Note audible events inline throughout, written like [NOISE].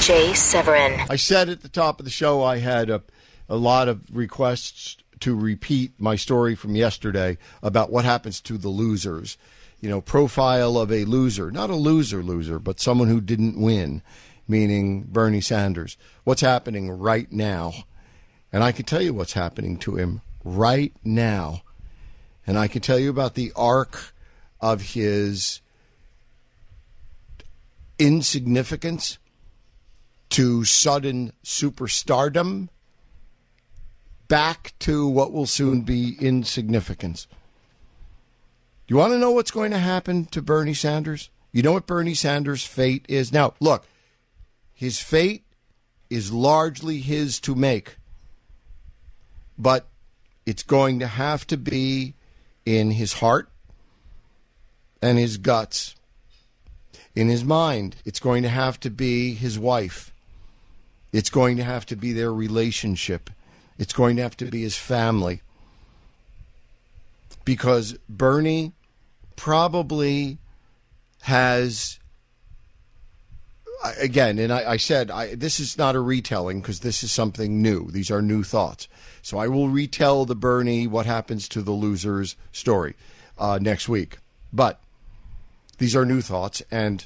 Jay Severin. I said at the top of the show I had a, a lot of requests to repeat my story from yesterday about what happens to the losers. You know, profile of a loser, not a loser loser, but someone who didn't win, meaning Bernie Sanders. What's happening right now? And I can tell you what's happening to him right now. And I can tell you about the arc of his insignificance to sudden superstardom back to what will soon be insignificance. You want to know what's going to happen to Bernie Sanders? You know what Bernie Sanders' fate is? Now, look, his fate is largely his to make, but it's going to have to be in his heart and his guts. In his mind, it's going to have to be his wife. It's going to have to be their relationship. It's going to have to be his family. Because Bernie probably has, again, and I, I said I, this is not a retelling because this is something new. These are new thoughts. So I will retell the Bernie what happens to the losers story uh, next week. But these are new thoughts, and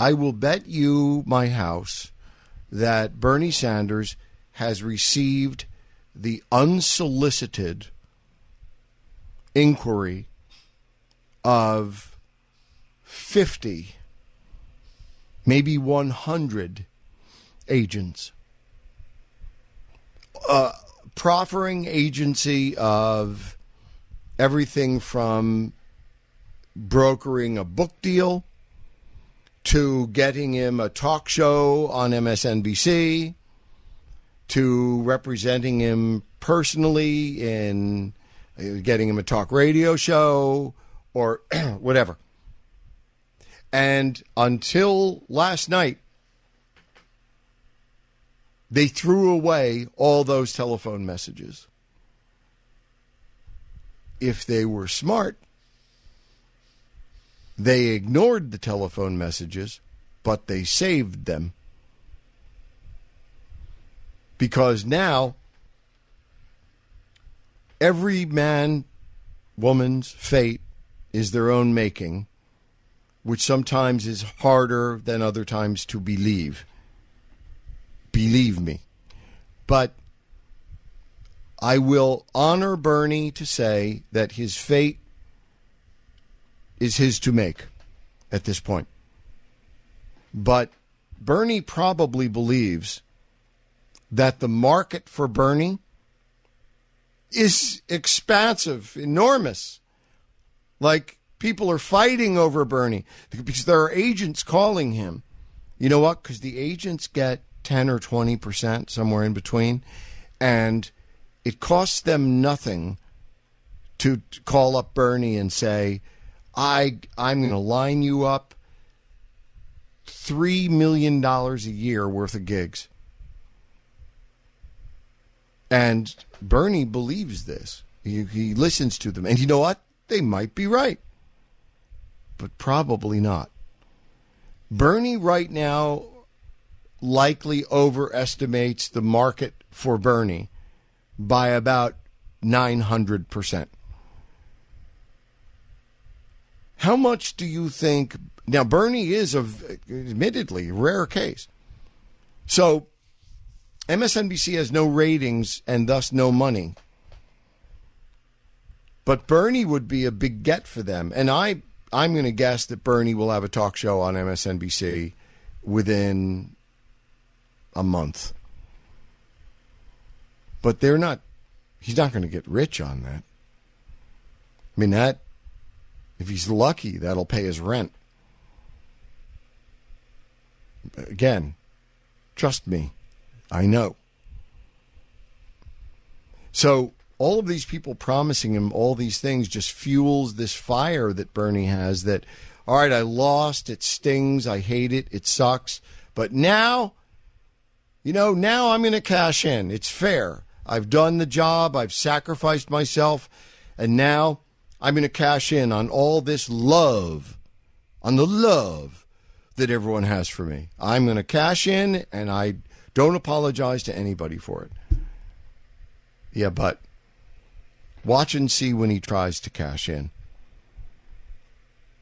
I will bet you my house that Bernie Sanders has received the unsolicited inquiry of 50, maybe 100 agents. Uh, proffering agency of everything from brokering a book deal to getting him a talk show on MSNBC to representing him personally in uh, getting him a talk radio show or [CLEARS THROAT] whatever. And until last night, they threw away all those telephone messages. If they were smart, they ignored the telephone messages, but they saved them because now every man, woman's fate is their own making, which sometimes is harder than other times to believe. Believe me. But I will honor Bernie to say that his fate is his to make at this point. But Bernie probably believes that the market for Bernie is expansive, enormous. Like people are fighting over Bernie because there are agents calling him. You know what? Because the agents get 10 or 20%, somewhere in between, and it costs them nothing to call up Bernie and say, I, I'm going to line you up $3 million a year worth of gigs. And Bernie believes this. He, he listens to them. And you know what? They might be right, but probably not. Bernie right now likely overestimates the market for Bernie by about 900%. How much do you think? Now, Bernie is, a, admittedly, rare case. So MSNBC has no ratings and thus no money. But Bernie would be a big get for them. And I, I'm going to guess that Bernie will have a talk show on MSNBC within a month. But they're not, he's not going to get rich on that. I mean, that, if he's lucky, that'll pay his rent. Again, Trust me, I know. So all of these people promising him all these things just fuels this fire that Bernie has that all right, I lost, it stings, I hate it, it sucks, but now you know, now I'm going to cash in. It's fair. I've done the job, I've sacrificed myself, and now I'm going to cash in on all this love, on the love that everyone has for me. I'm going to cash in, and I don't apologize to anybody for it. Yeah, but watch and see when he tries to cash in.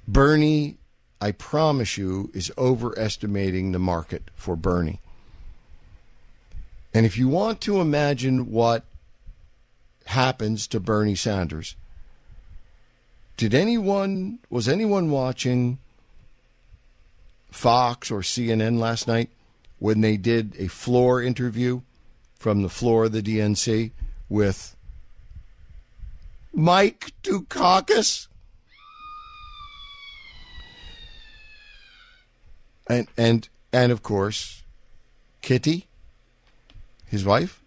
Bernie, I promise you, is overestimating the market for Bernie. And if you want to imagine what happens to Bernie Sanders, did anyone, was anyone watching Fox or CNN last night when they did a floor interview from the floor of the DNC with Mike Dukakis? And and and of course, Kitty, his wife.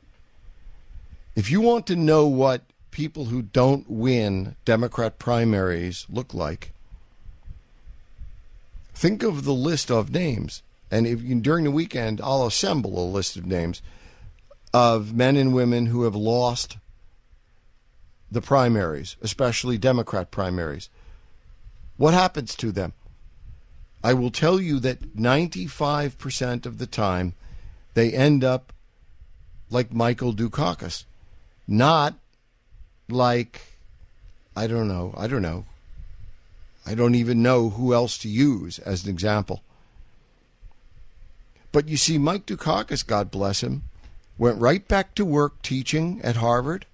If you want to know what people who don't win Democrat primaries look like, think of the list of names. And if you, during the weekend, I'll assemble a list of names of men and women who have lost the primaries, especially Democrat primaries. What happens to them? I will tell you that 95% of the time they end up like Michael Dukakis, not like, I don't know, I don't know. I don't even know who else to use as an example. But you see, Mike Dukakis, God bless him, went right back to work teaching at Harvard.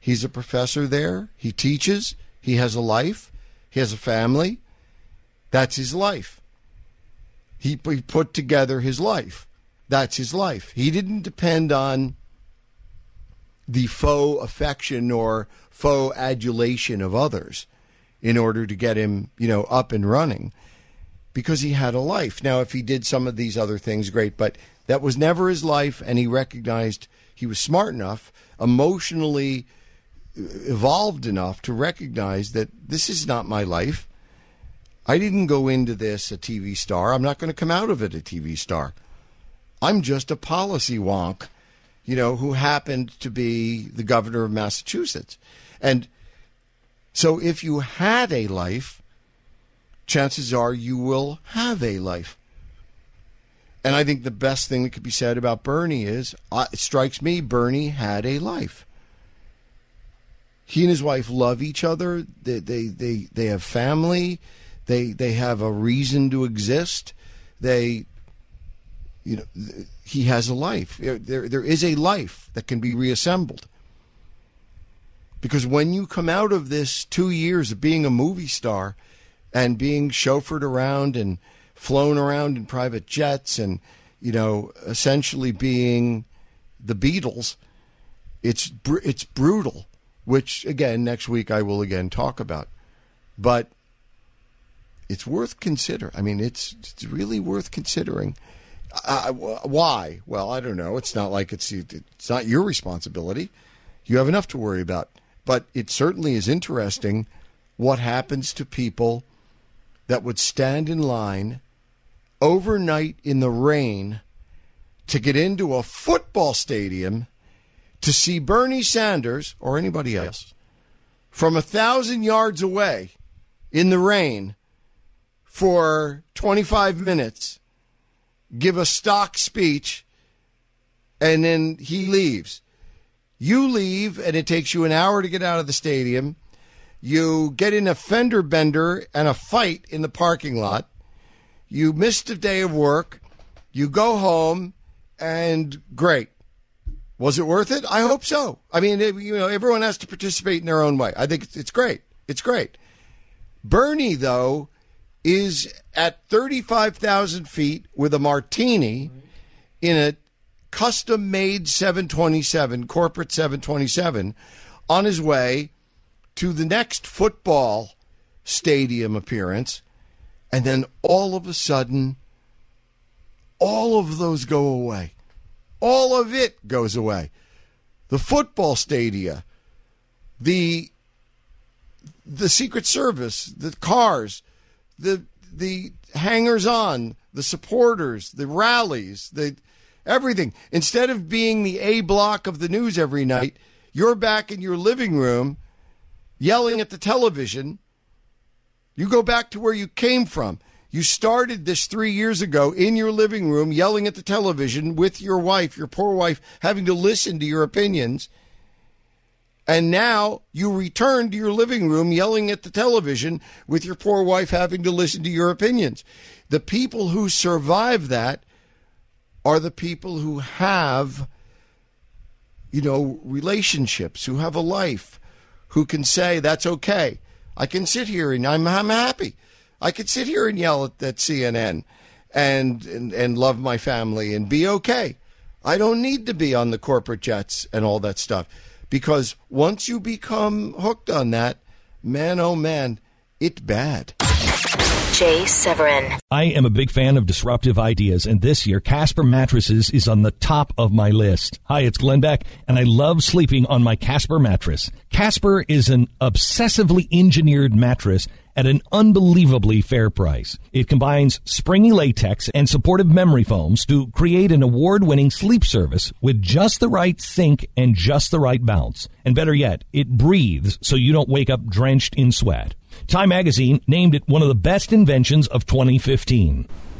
He's a professor there. He teaches. He has a life. He has a family. That's his life. He, he put together his life. That's his life. He didn't depend on the faux affection or faux adulation of others in order to get him, you know, up and running because he had a life. Now, if he did some of these other things, great, but that was never his life, and he recognized he was smart enough, emotionally evolved enough to recognize that this is not my life. I didn't go into this a TV star. I'm not going to come out of it a TV star. I'm just a policy wonk, you know, who happened to be the governor of Massachusetts. And so if you had a life, chances are you will have a life. And I think the best thing that could be said about Bernie is uh, it strikes me Bernie had a life. He and his wife love each other. They, they, they, they have family. They, they have a reason to exist. They, you know, he has a life. There, there is a life that can be reassembled. Because when you come out of this two years of being a movie star and being chauffeured around and flown around in private jets and, you know, essentially being the Beatles, it's it's brutal. Which again, next week I will again talk about, but it's worth consider. I mean, it's it's really worth considering. Uh, why? Well, I don't know. It's not like it's it's not your responsibility. You have enough to worry about. But it certainly is interesting what happens to people that would stand in line overnight in the rain to get into a football stadium to see Bernie Sanders or anybody else from a thousand yards away in the rain for 25 minutes, give a stock speech, and then he leaves. You leave, and it takes you an hour to get out of the stadium. You get in a fender bender and a fight in the parking lot. You missed a day of work. You go home, and great. Was it worth it? I hope so. I mean, you know, everyone has to participate in their own way. I think it's great. It's great. Bernie, though, is at 35,000 feet with a martini in a custom made 727, corporate 727, on his way to the next football stadium appearance. And then all of a sudden, all of those go away. All of it goes away. The football stadia, the the Secret Service, the cars, the the hangers on, the supporters, the rallies, the everything. Instead of being the A block of the news every night, you're back in your living room yelling at the television. You go back to where you came from. You started this three years ago in your living room yelling at the television with your wife, your poor wife, having to listen to your opinions. And now you return to your living room yelling at the television with your poor wife having to listen to your opinions. The people who survive that are the people who have, you know, relationships, who have a life, who can say, that's okay. I can sit here and I'm, I'm happy. I could sit here and yell at, at CNN and, and, and love my family and be okay. I don't need to be on the corporate jets and all that stuff because once you become hooked on that, man, oh man, it's bad. Jay Severin. I am a big fan of disruptive ideas, and this year Casper Mattresses is on the top of my list. Hi, it's Glenn Beck, and I love sleeping on my Casper mattress. Casper is an obsessively engineered mattress at an unbelievably fair price. It combines springy latex and supportive memory foams to create an award-winning sleep service with just the right sink and just the right bounce. And better yet, it breathes so you don't wake up drenched in sweat. Time magazine named it one of the best inventions of 2015.